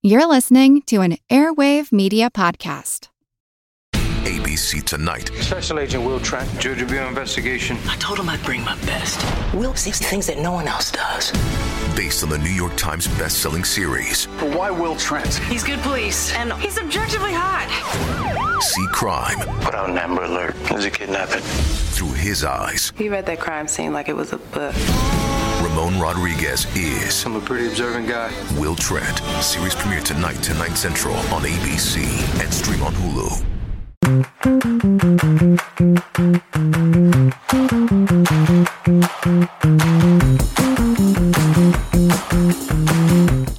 You're listening to an Airwave Media Podcast. ABC Tonight. Special Agent Will Trent, Georgia Bureau investigation. I told him I'd bring my best. Will sees things that no one else does. Based on the New York Times best-selling series. But why Will Trent? He's good police, and he's objectively hot. See crime. Put out an Amber Alert. There's a kidnapping. Through his eyes. He read that crime scene like it was a book. Ramon Rodriguez is. I'm a pretty observant guy. Will Trent. Series premiere tonight, 10, 9 central on ABC and stream on Hulu.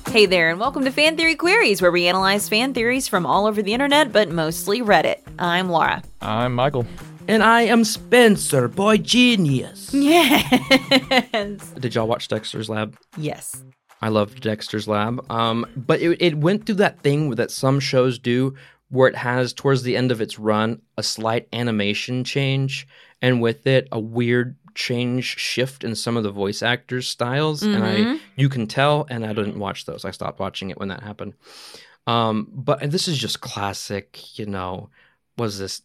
Hey there, and welcome to Fan Theory Queries, where we analyze fan theories from all over the internet, but mostly Reddit. I'm Laura. I'm Michael. And I am Spencer, boy genius. Yes. Did y'all watch Dexter's Lab? yes. I loved Dexter's Lab. Um, but it, it went through that thing that some shows do where it has, towards the end of its run, a slight animation change, and with it, a weird change shift in some of the voice actors' styles. And I, you can tell, and I didn't watch those. I stopped watching it when that happened. Um, but and this is just classic, you know, was this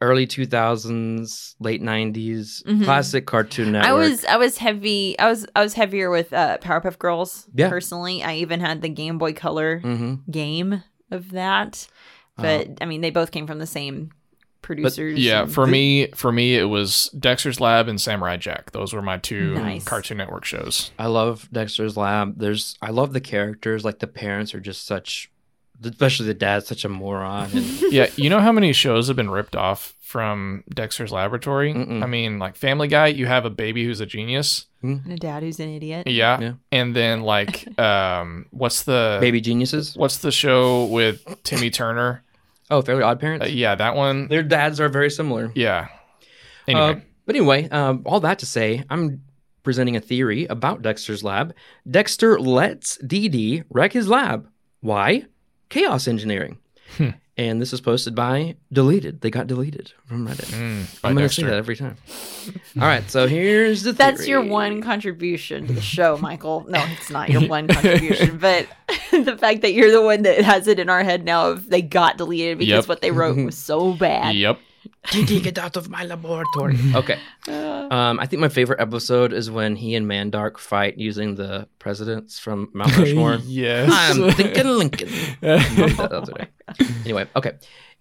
early 2000s, late 90s, classic Cartoon Network. I was I was heavy. I was I was heavier with uh, Powerpuff Girls. Yeah. Personally, I even had the Game Boy Color Mhm. game of that. But I mean, they both came from the same producers. Yeah, and- for me, for me, it was Dexter's Lab and Samurai Jack. Those were my two Nice. Cartoon Network shows. I love Dexter's Lab. There's I love the characters. Like the parents are just such, especially the dad's such a moron. And yeah, you know how many shows have been ripped off from Dexter's Laboratory? Mm-mm. I mean, like Family Guy, you have a baby who's a genius. and a dad who's an idiot. Yeah, Yeah. and then like, um, what's the Baby Geniuses. What's the show with Timmy Turner? Oh, Fairly Odd Parents. Uh, yeah, that one. Their dads are very similar. Yeah. Anyway, Uh, but anyway, um, all that to say, I'm presenting a theory about Dexter's lab. Dexter lets Dee Dee wreck his lab. Why? Chaos engineering. Hmm. And this is posted by deleted. They got deleted from Reddit. mm, I'm going to say that every time. All right, so here's the That's your one contribution to the show, Michael. No, it's not your one contribution, but the fact that you're the one that has it in our head now of they got deleted because Yep. what they wrote was so bad. Yep. Dee Dee, get out of my laboratory. okay. Um, I think my favorite episode is when he and Mandark fight using the presidents from Mount Rushmore. yes. I'm thinking Lincoln. Love that other day. Anyway, okay.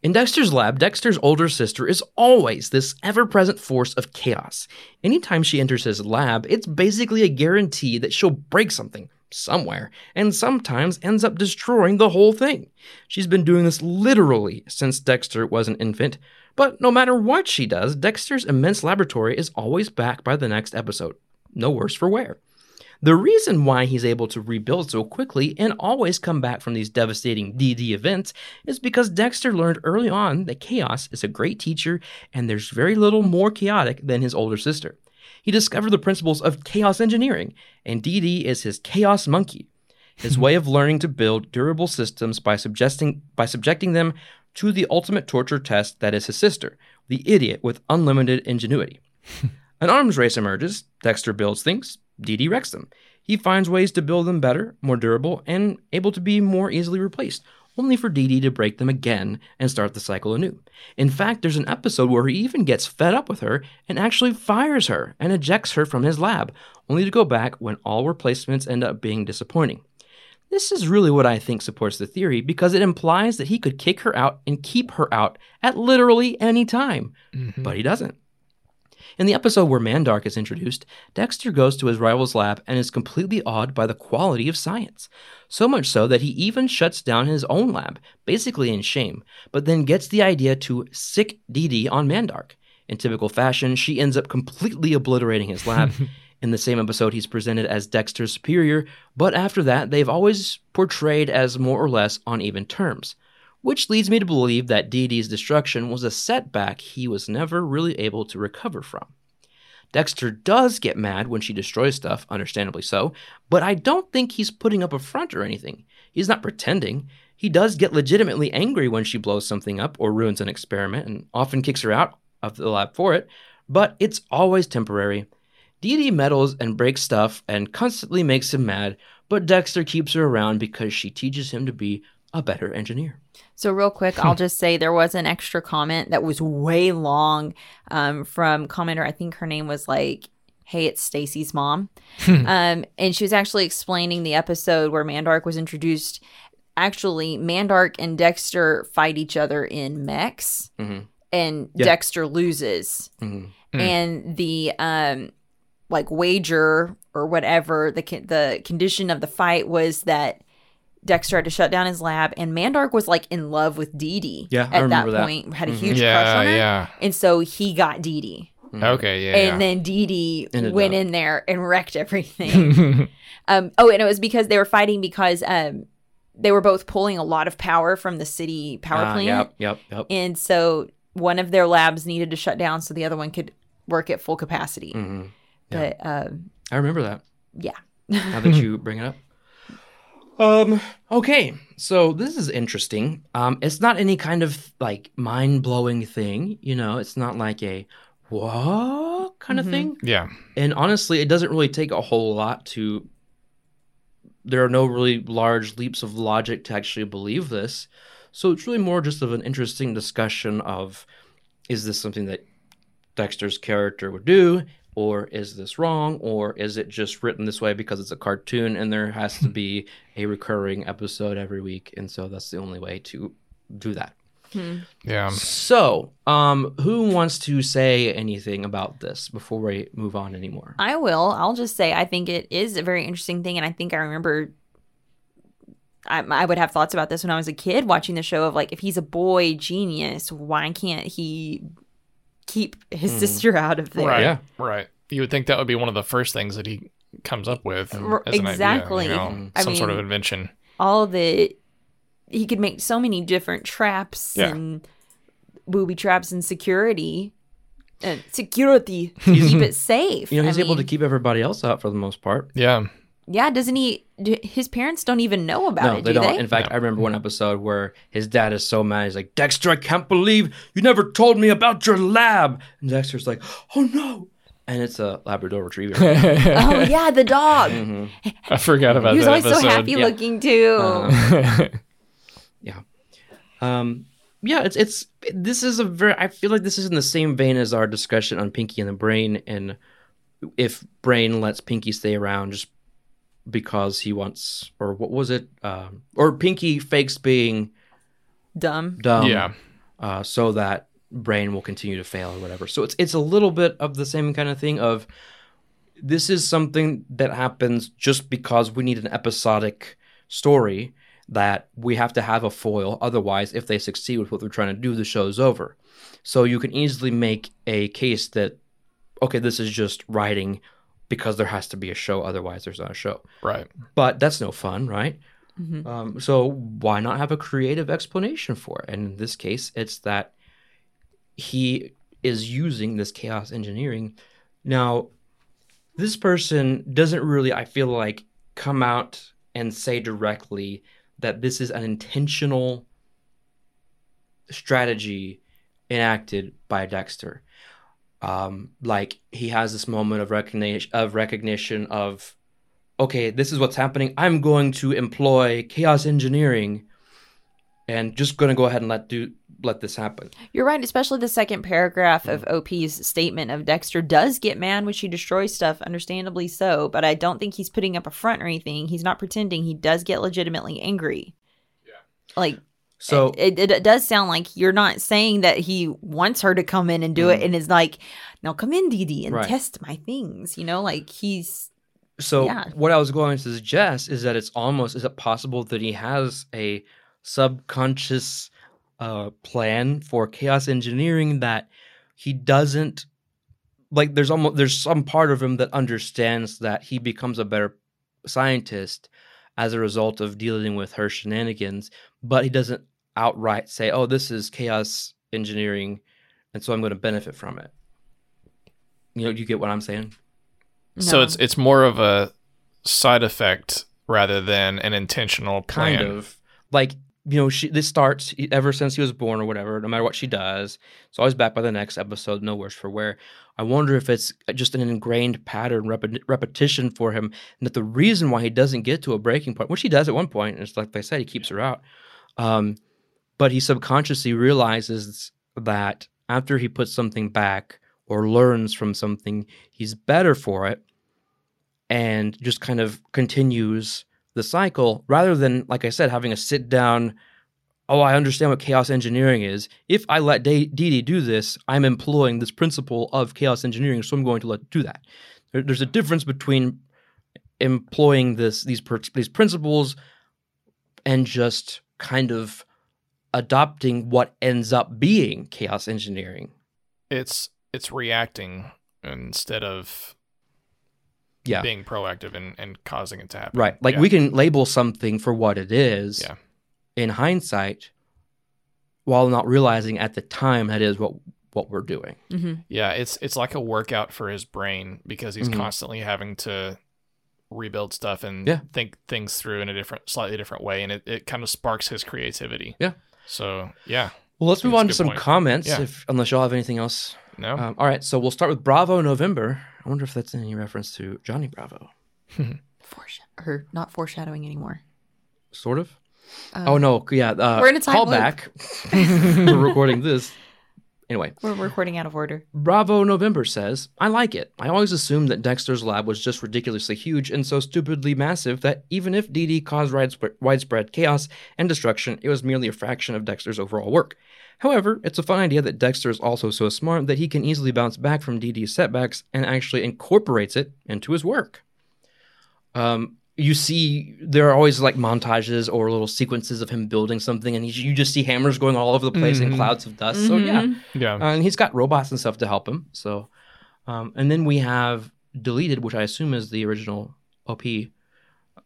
In Dexter's lab, Dexter's older sister is always this ever present force of chaos. Anytime she enters his lab, it's basically a guarantee that she'll break something somewhere, and sometimes ends up destroying the whole thing. She's been doing this literally since Dexter was an infant, but no matter what she does, Dexter's immense laboratory is always back by the next episode. No worse for wear. The reason why he's able to rebuild so quickly and always come back from these devastating DD events is because Dexter learned early on that chaos is a great teacher and there's very little more chaotic than his older sister. He discovered the principles of chaos engineering, and DD is his chaos monkey, his way of learning to build durable systems by suggesting by subjecting them to the ultimate torture test that is his sister, the idiot with unlimited ingenuity. An arms race emerges. Dexter builds things. DD wrecks them. He finds ways to build them better, more durable, and able to be more easily replaced, only for DD to break them again and start the cycle anew. In fact, there's an episode where he even gets fed up with her and actually fires her and ejects her from his lab, only to go back when all replacements end up being disappointing. This is really what I think supports the theory because it implies that he could kick her out and keep her out at literally any time, mm-hmm. but he doesn't. In the episode where Mandark is introduced, Dexter goes to his rival's lab and is completely awed by the quality of science. So much so that he even shuts down his own lab, basically in shame, but then gets the idea to sic Dee Dee on Mandark. In typical fashion, she ends up completely obliterating his lab. In the same episode, he's presented as Dexter's superior, but after that, they've always portrayed as more or less on even terms. Which leads me to believe that Dee Dee's destruction was a setback he was never really able to recover from. Dexter does get mad when she destroys stuff, understandably so, but I don't think he's putting up a front or anything. He's not pretending. He does get legitimately angry when she blows something up or ruins an experiment and often kicks her out of the lab for it, but it's always temporary. Dee Dee meddles and breaks stuff and constantly makes him mad, but Dexter keeps her around because she teaches him to be a better engineer. So real quick, I'll just say there was an extra comment that was way long um, from commenter. I think her name was like, "Hey, it's Stacy's mom," um, and she was actually explaining the episode where Mandark was introduced. Actually, Mandark and Dexter fight each other in mechs, and Yeah. Dexter loses. And the um, like wager or whatever the con- the condition of the fight was that Dexter had to shut down his lab, and Mandark was like in love with Dee Dee. Yeah, at that remember that. point, had a huge crush on her, yeah. and so he got Dee Dee, Okay, yeah. and yeah. then Dee Dee Ended went up- in there and wrecked everything. um, oh, and it was because they were fighting because um, they were both pulling a lot of power from the city power Ah, plant, Yep, yep, yep. and so one of their labs needed to shut down so the other one could work at full capacity. Mhm. But um, I remember that. yeah. now that you bring it up. Um, okay, so this is interesting. Um, it's not any kind of like mind blowing thing, you know, it's not like a what kind of thing. yeah. And honestly, it doesn't really take a whole lot to. There are no really large leaps of logic to actually believe this. So it's really more just of an interesting discussion of is this something that Dexter's character would do? Or is this wrong? Or is it just written this way because it's a cartoon and there has to be a recurring episode every week? And so that's the only way to do that. Yeah. So, um, who wants to say anything about this before we move on anymore? I will. I'll just say I think it is a very interesting thing, and I think I remember. I, I would have thoughts about this when I was a kid watching the show of like if he's a boy genius, why can't he keep his hmm. sister out of there? Right. Yeah. Right. You would think that would be one of the first things that he comes up with R- as an exactly. idea, you know, I some sort of mean- invention. All the he could make so many different traps Yeah. and booby traps and security and security to keep it safe. You know, I he's able to keep everybody else out for the most part. Yeah. Yeah, doesn't he? d- His parents don't even know about No, it, they do don't. they? In fact, I remember one episode where his dad is so mad. He's like, Dexter, I can't believe you never told me about your lab. And Dexter's like, oh no. And it's a Labrador Retriever. oh yeah, the dog. I forgot about that. he was that always episode. so happy Yeah. looking too. yeah. Um, yeah, it's it's this is a very I feel like this is in the same vein as our discussion on Pinky and the Brain and if Brain lets Pinky stay around just because he wants or what was it? Um, or Pinky fakes being Dumb. dumb yeah. uh, so that Brain will continue to fail or whatever. So it's it's a little bit of the same kind of thing of this is something that happens just because we need an episodic story that we have to have a foil. Otherwise, if they succeed with what they're trying to do, the show's over. So you can easily make a case that okay, this is just writing because there has to be a show. Otherwise, there's not a show. Right. But that's no fun, right? Um, so why not have a creative explanation for it? And in this case, it's that he is using this chaos engineering. Now, this person doesn't really, I feel like, come out and say directly that this is an intentional strategy enacted by Dexter. Um, like he has this moment of recognition of recognition of okay, this is what's happening. I'm going to employ chaos engineering and just going to go ahead and let do let this happen. You're right, especially the second paragraph of OP's statement of Dexter does get mad when she destroys stuff, understandably so, but I don't think he's putting up a front or anything. He's not pretending. He does get legitimately angry. Yeah. Like So it, it, it does sound like you're not saying that he wants her to come in and do it and is like, now come in, Dee Dee, and Right. test my things. You know, like he's so yeah. what I was going to suggest is that it's almost is it possible that he has a subconscious uh, plan for chaos engineering that he doesn't like there's almost there's some part of him that understands that he becomes a better scientist as a result of dealing with her shenanigans but he doesn't outright say oh this is chaos engineering and so i'm going to benefit from it you know do you get what i'm saying So it's it's more of a side effect rather than an intentional plan. kind of like you know, she this starts ever since he was born or whatever. No matter what she does, it's always back by the next episode. No worse for wear. I wonder if it's just an ingrained pattern, rep- repetition for him, and that the reason why he doesn't get to a breaking point, which he does at one point, and it's like I said, he keeps her out. Um, but he subconsciously realizes that after he puts something back or learns from something, he's better for it, and just kind of continues the cycle rather than, like I said, having a sit down. Oh, I understand what chaos engineering is. If I let Dee do this, I'm employing this principle of chaos engineering, so I'm going to let do that. There- there's a difference between employing this these these principles and just kind of adopting what ends up being chaos engineering. It's it's reacting instead of Yeah. being proactive and, and causing it to happen. Right. Like Yeah. we can label something for what it is Yeah. in hindsight while not realizing at the time that is what what we're doing. Yeah, it's it's like a workout for his brain because he's Mhm. constantly having to rebuild stuff and Yeah. think things through in a different slightly different way and it, it kind of sparks his creativity. Yeah. So yeah. Well, let's move on to some point. comments Yeah. if unless y'all have anything else. No. Um, all right, so we'll start with Bravo November. I wonder if that's any reference to Johnny Bravo. Foreshadow- or not foreshadowing anymore. Sort of. oh no, yeah. Uh, we're in a time loop. callback. we're recording this. Anyway, We're recording out of order. Bravo November says, I like it. I always assumed that Dexter's lab was just ridiculously huge and so stupidly massive that even if DD caused widespread, chaos and destruction, it was merely a fraction of Dexter's overall work. However, it's a fun idea that Dexter is also so smart that he can easily bounce back from DD's setbacks and actually incorporates it into his work. Um, you see, there are always like montages or little sequences of him building something, and you just see hammers going all over the place and clouds of dust. So, yeah, yeah. uh, and he's got robots and stuff to help him. So, um, and then we have deleted, which I assume is the original OP,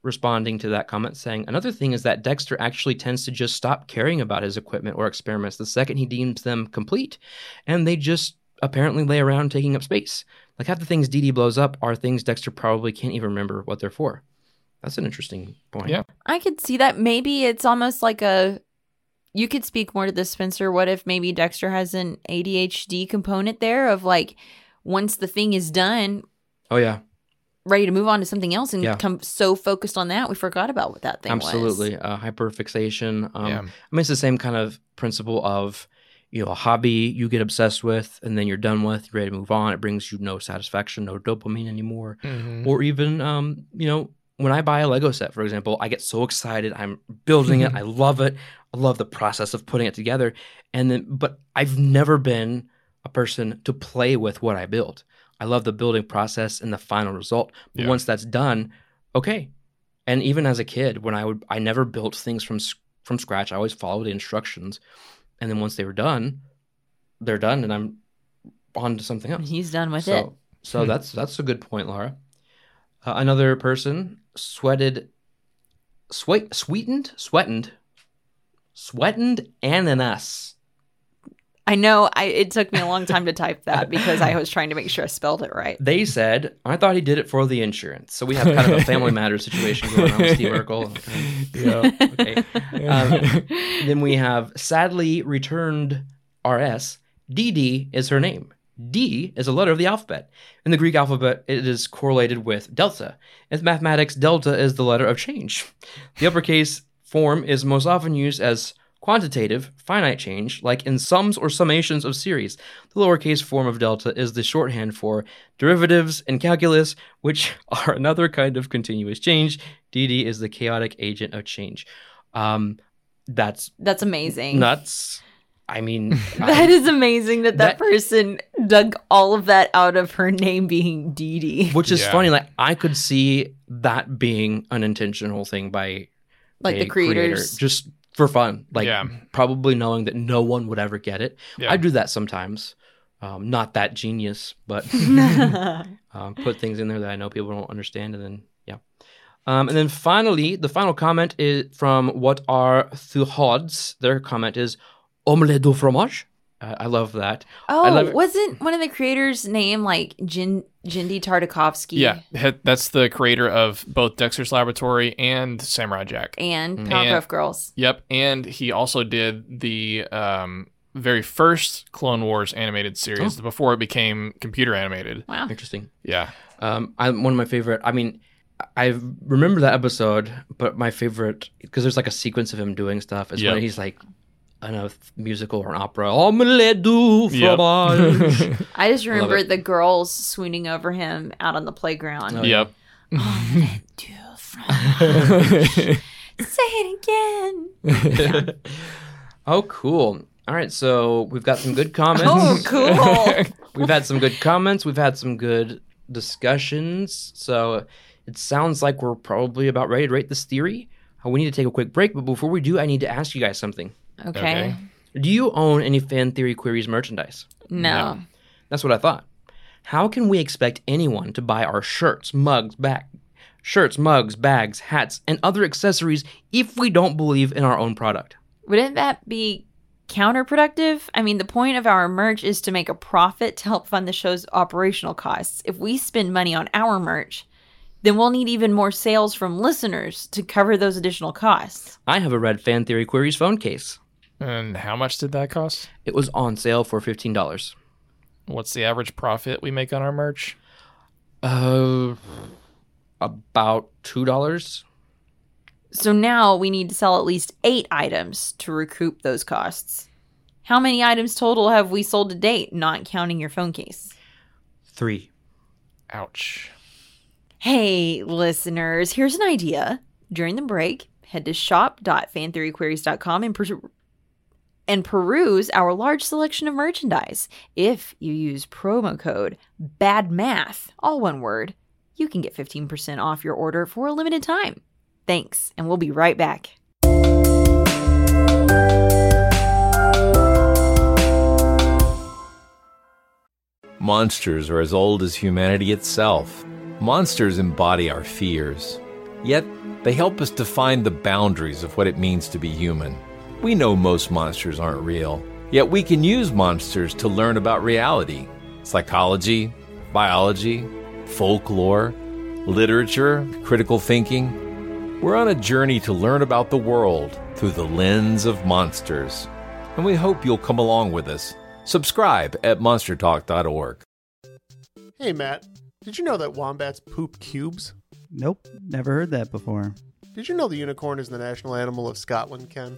responding to that comment, saying another thing is that Dexter actually tends to just stop caring about his equipment or experiments the second he deems them complete, and they just apparently lay around taking up space. Like half the things DD blows up are things Dexter probably can't even remember what they're for. That's an interesting point. Yeah. I could see that. Maybe it's almost like a. You could speak more to this, Spencer. What if maybe Dexter has an ADHD component there of like, once the thing is done, Oh yeah. ready to move on to something else and Yeah. come so focused on that, we forgot about what that thing was. Absolutely. Uh, hyperfixation. Um, Yeah. I mean, it's the same kind of principle of, you know, a hobby you get obsessed with and then you're done with, you're ready to move on. It brings you no satisfaction, no dopamine anymore. Mhm. Or even, um, you know, when I buy a Lego set, for example, I get so excited. I'm building it. I love it. I love the process of putting it together. And then, but I've never been a person to play with what I built. I love the building process and the final result. But Yeah. once that's done, okay. And even as a kid, when I would, I never built things from from scratch. I always followed the instructions, and then once they were done, they're done, and I'm on to something else. He's done with so, it. So hmm. that's that's a good point, Laura. Uh, another person sweated, sweat, sweetened, sweatened, sweatened ananas. I know. I it took me a long time to type that because I was trying to make sure I spelled it right. They said, I thought he did it for the insurance. So we have kind of a family matters situation going on with Steve Urkel. Yeah. Okay. Um, then we have sadly returned RS. DD is her name. D is a letter of the alphabet. In the Greek alphabet, it is correlated with delta. In mathematics, delta is the letter of change. The uppercase form is most often used as quantitative, finite change, like in sums or summations of series. The lowercase form of delta is the shorthand for derivatives in calculus, which are another kind of continuous change. DD is the chaotic agent of change. Um, that's That's amazing. nuts. I mean, That is amazing that that, That- person dug all of that out of her name being Dee Dee. which is Yeah. funny. Like I could see that being an intentional thing by Like a the creators. creator, just for fun. Like Yeah. probably knowing that no one would ever get it. Yeah. I do that sometimes. Um, not that genius, but um, put things in there that I know people don't understand, and then yeah. Um, and then finally, the final comment is from what are Thuhods. Their comment is omelette du fromage. Uh, I love that. Oh, I love wasn't one of the creators' name like Jin Genndy Tartakovsky? Yeah, that's the creator of both Dexter's Laboratory and Samurai Jack. And Mm. Powerpuff And- Girls. Yep, and he also did the um, very first Clone Wars animated series Oh. before it became computer animated. Wow. Interesting. Yeah, Um, I'm one of my favorite. I mean, I remember that episode, but my favorite because there's like a sequence of him doing stuff is Yep. when he's like in a musical or an opera. Omelette du Yep. fromage. I just remember the girls swooning over him out on the playground. Oh, yeah. yep. Say it again. oh, cool. All right, so we've got some good comments. Oh, cool. We've had some good comments. We've had some good discussions. So it sounds like we're probably about ready to rate this theory. Uh, We need to take a quick break, but before we do, I need to ask you guys something. Okay. Okay. Do you own any Fan Theory Queries merchandise? No. That's what I thought. How can we expect anyone to buy our shirts, mugs, bag, shirts, mugs, bags, hats, and other accessories if we don't believe in our own product? Wouldn't that be counterproductive? I mean, the point of our merch is to make a profit to help fund the show's operational costs. If we spend money on our merch, then we'll need even more sales from listeners to cover those additional costs. I have a red Fan Theory Queries phone case. And how much did that cost? It was on sale for fifteen dollars. What's the average profit we make on our merch? Uh, about two dollars. So now we need to sell at least eight items to recoup those costs. How many items total have we sold to date, not counting your phone case? Three. Ouch. Hey, listeners, here's an idea. During the break, head to shop.fantheoryqueries.com and, per- and peruse our large selection of merchandise. If you use promo code BADMATH, all one word, you can get 15% off your order for a limited time. Thanks, and we'll be right back. Monsters are as old as humanity itself. Monsters embody our fears. Yet, they help us define the boundaries of what it means to be human. We know most monsters aren't real, yet we can use monsters to learn about reality, psychology, biology, folklore, literature, critical thinking. We're on a journey to learn about the world through the lens of monsters. And we hope you'll come along with us. Subscribe at monstertalk.org. Hey, Matt, did you know that wombats poop cubes? Nope, never heard that before. Did you know the unicorn is the national animal of Scotland, Ken?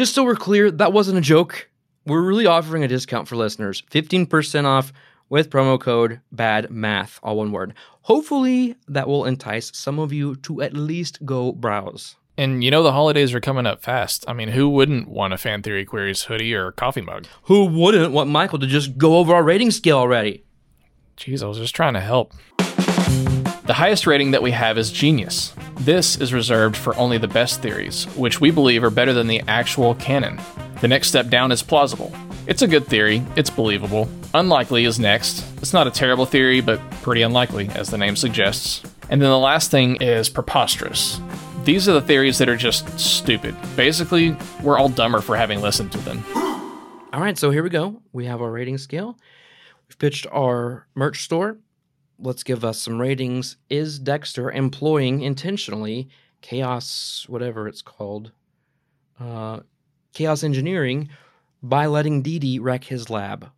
Just so we're clear, that wasn't a joke. We're really offering a discount for listeners 15% off with promo code BADMATH, all one word. Hopefully, that will entice some of you to at least go browse. And you know the holidays are coming up fast. I mean, who wouldn't want a Fan Theory Queries hoodie or coffee mug? Who wouldn't want Michael to just go over our rating scale already? Jeez, I was just trying to help. The highest rating that we have is Genius. This is reserved for only the best theories, which we believe are better than the actual canon. The next step down is plausible. It's a good theory, it's believable. Unlikely is next. It's not a terrible theory, but pretty unlikely, as the name suggests. And then the last thing is preposterous. These are the theories that are just stupid. Basically, we're all dumber for having listened to them. All right, so here we go. We have our rating scale. We've pitched our merch store. Let's give us some ratings. Is Dexter employing intentionally chaos, whatever it's called, uh, chaos engineering by letting Dee Dee wreck his lab?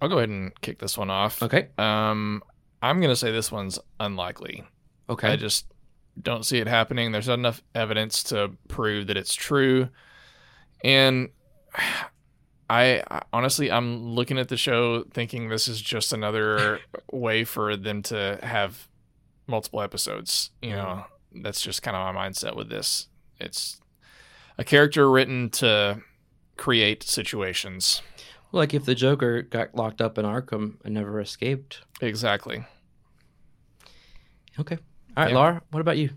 I'll go ahead and kick this one off. Okay. Um, I'm gonna say this one's unlikely. Okay. I just don't see it happening. There's not enough evidence to prove that it's true, and I, I honestly, I'm looking at the show thinking this is just another way for them to have multiple episodes. You know, that's just kind of my mindset with this. It's a character written to create situations. Like if the Joker got locked up in Arkham and never escaped. Exactly. Okay. All right, Yeah. Laura, what about you?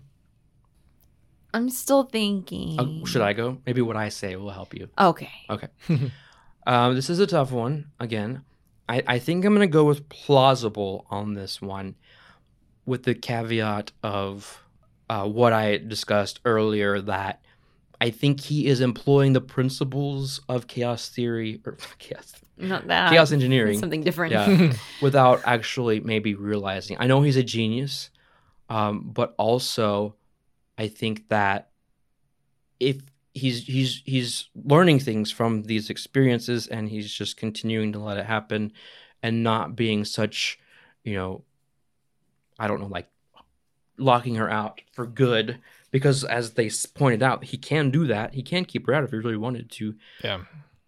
I'm still thinking. Uh, should I go? Maybe what I say will help you. Okay. Okay. um, this is a tough one. Again, I, I think I'm going to go with plausible on this one with the caveat of uh, what I discussed earlier that I think he is employing the principles of chaos theory or chaos Not that. chaos engineering Something different. yeah without actually maybe realizing i know he's a genius um, but also i think that if he's he's he's learning things from these experiences and he's just continuing to let it happen and not being such you know i don't know like locking her out for good because as they pointed out he can do that he can keep her out if he really wanted to Yeah.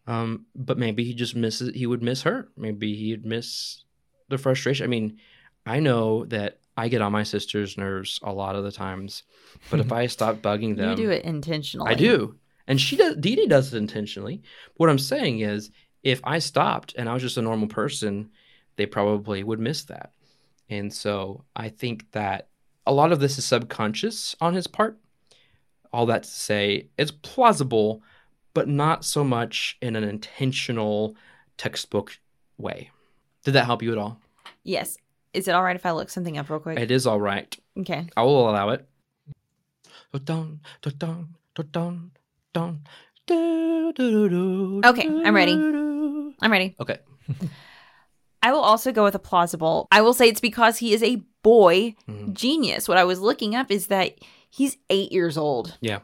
um, but maybe he just misses. He would miss her. Maybe he'd miss the frustration. I mean, I know that I get on my sister's nerves a lot of the times, but if I stop bugging them, You do it intentionally. I do, and she does. Dee Dee does it intentionally. But What I'm saying is, if I stopped and I was just a normal person, they probably would miss that. And so I think that a lot of this is subconscious on his part. All that to say, it's plausible, but not so much in an intentional textbook way. Did that help you at all? Yes. Is it all right if I look something up real quick? It is all right. Okay. I will allow it. Okay, I'm ready. I'm ready. Okay. I will also go with a plausible. I will say it's because he is a boy Mhm. genius. What I was looking up is that he's eight years old. Yeah.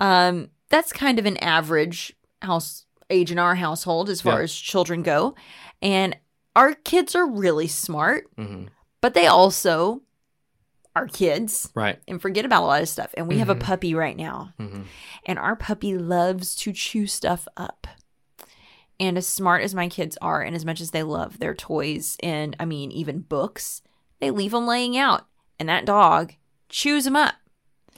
Um, that's kind of an average house age in our household as far Yeah. as children go. And our kids are really smart, hmm but they also are kids Right. and forget about a lot of stuff. And we have a Mhm. puppy right now. hmm and our puppy loves to chew stuff up. And as smart as my kids are, and as much as they love their toys and I mean, even books, they leave them laying out, and that dog chews them up.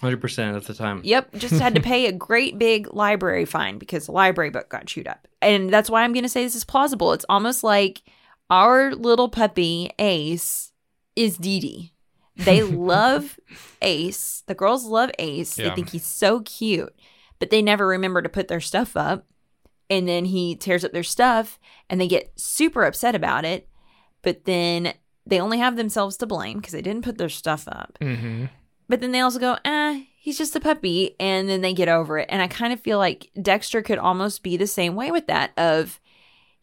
100% at the time. Yep, just had to pay a great big library fine because the library book got chewed up. And that's why I'm going to say this is plausible. It's almost like our little puppy, Ace, is Dee Dee. They love Ace. The girls love Ace. They think he's so cute, but they never remember to put their stuff up. And then he tears up their stuff and they get super upset about it. But then they only have themselves to blame because they didn't put their stuff up. Mm-hmm. But then they also go, eh, he's just a puppy. And then they get over it. And I kind of feel like Dexter could almost be the same way with that of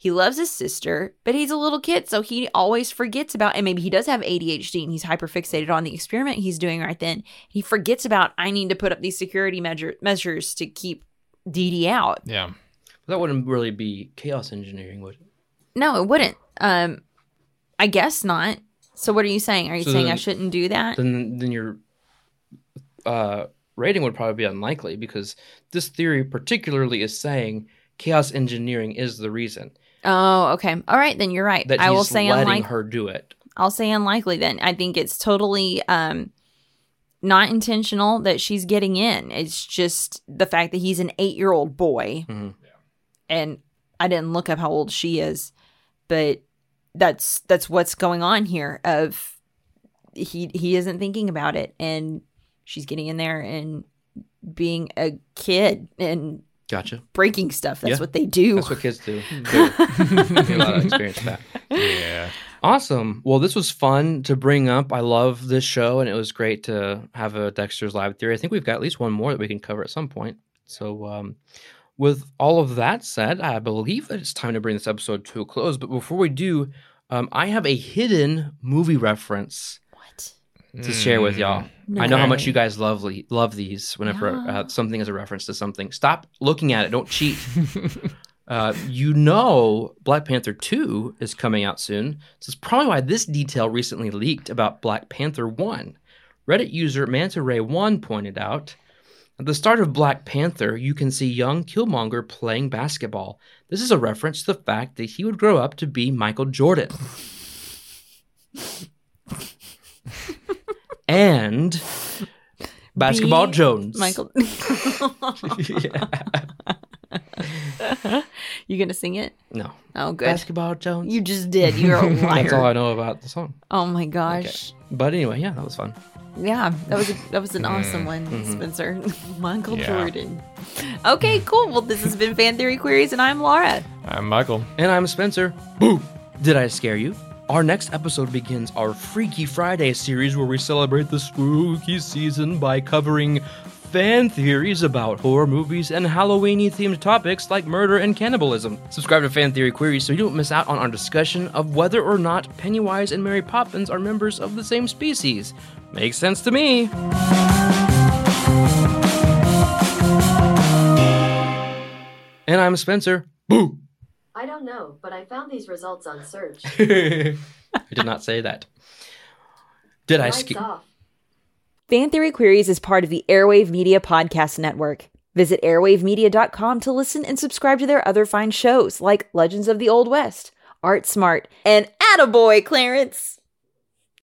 he loves his sister, but he's a little kid. So he always forgets about, and maybe he does have ADHD and he's hyperfixated on the experiment he's doing right then. He forgets about, I need to put up these security measure, measures to keep Dee Dee out. Yeah. That wouldn't really be chaos engineering, would it? No, it wouldn't. Um, I guess not. So what are you saying? Are you So saying I shouldn't do that? Then, then your uh, rating would probably be unlikely because this theory, particularly, is saying chaos engineering is the reason Oh, okay. All right, then you're right. that I will say letting unlikely. her do it. I'll say unlikely then. I think it's totally um not intentional that she's getting in. It's just the fact that he's an 8-year-old boy. Mhm. And I didn't look up how old she is, but that's that's what's going on here of he he isn't thinking about it and she's getting in there and being a kid and Gotcha. breaking stuff. That's Yeah. what they do. That's what kids do. They're- they have a lot of experience with that. Yeah. Awesome. Well, this was fun to bring up. I love this show, and it was great to have a Dexter's Lab theory. I think we've got at least one more that we can cover at some point. So, um, with all of that said, I believe that it's time to bring this episode to a close. But before we do, um, I have a hidden movie reference what? to share with y'all. No. I know how much you guys love love these whenever Yeah. uh, something is a reference to something. Stop looking at it. Don't cheat. Uh, you know, Black Panther 2 is coming out soon. So it's probably why this detail recently leaked about Black Panther 1. Reddit user Manta Ray 1 pointed out at the start of Black Panther, you can see young Killmonger playing basketball. This is a reference to the fact that he would grow up to be Michael Jordan. and Basketball Be Jones. Michael. You gonna sing it? No. Oh, good. Basketball Jones. You just did. You're a liar. That's all I know about the song. Oh my gosh. But anyway, yeah, that was fun. Yeah, that was a, that was an awesome one, mhm. Spencer. Michael Yeah. Jordan. Okay, cool. Well, this has been Fan Theory Queries, and I'm Laura. I'm Michael. And I'm Spencer. Boo! Did I scare you? Our next episode begins our Freaky Friday series where we celebrate the spooky season by covering fan theories about horror movies and Halloweeny themed topics like murder and cannibalism. Subscribe to Fan Theory Queries so you don't miss out on our discussion of whether or not Pennywise and Mary Poppins are members of the same species. Makes sense to me. And I'm Spencer. Boo! I don't know, but I found these results on search. I did not say that. Did I Lights skip? off. Fan Theory Queries is part of the Airwave Media Podcast Network. Visit airwavemedia.com to listen and subscribe to their other fine shows like Legends of the Old West, Art Smart, and Attaboy, Clarence.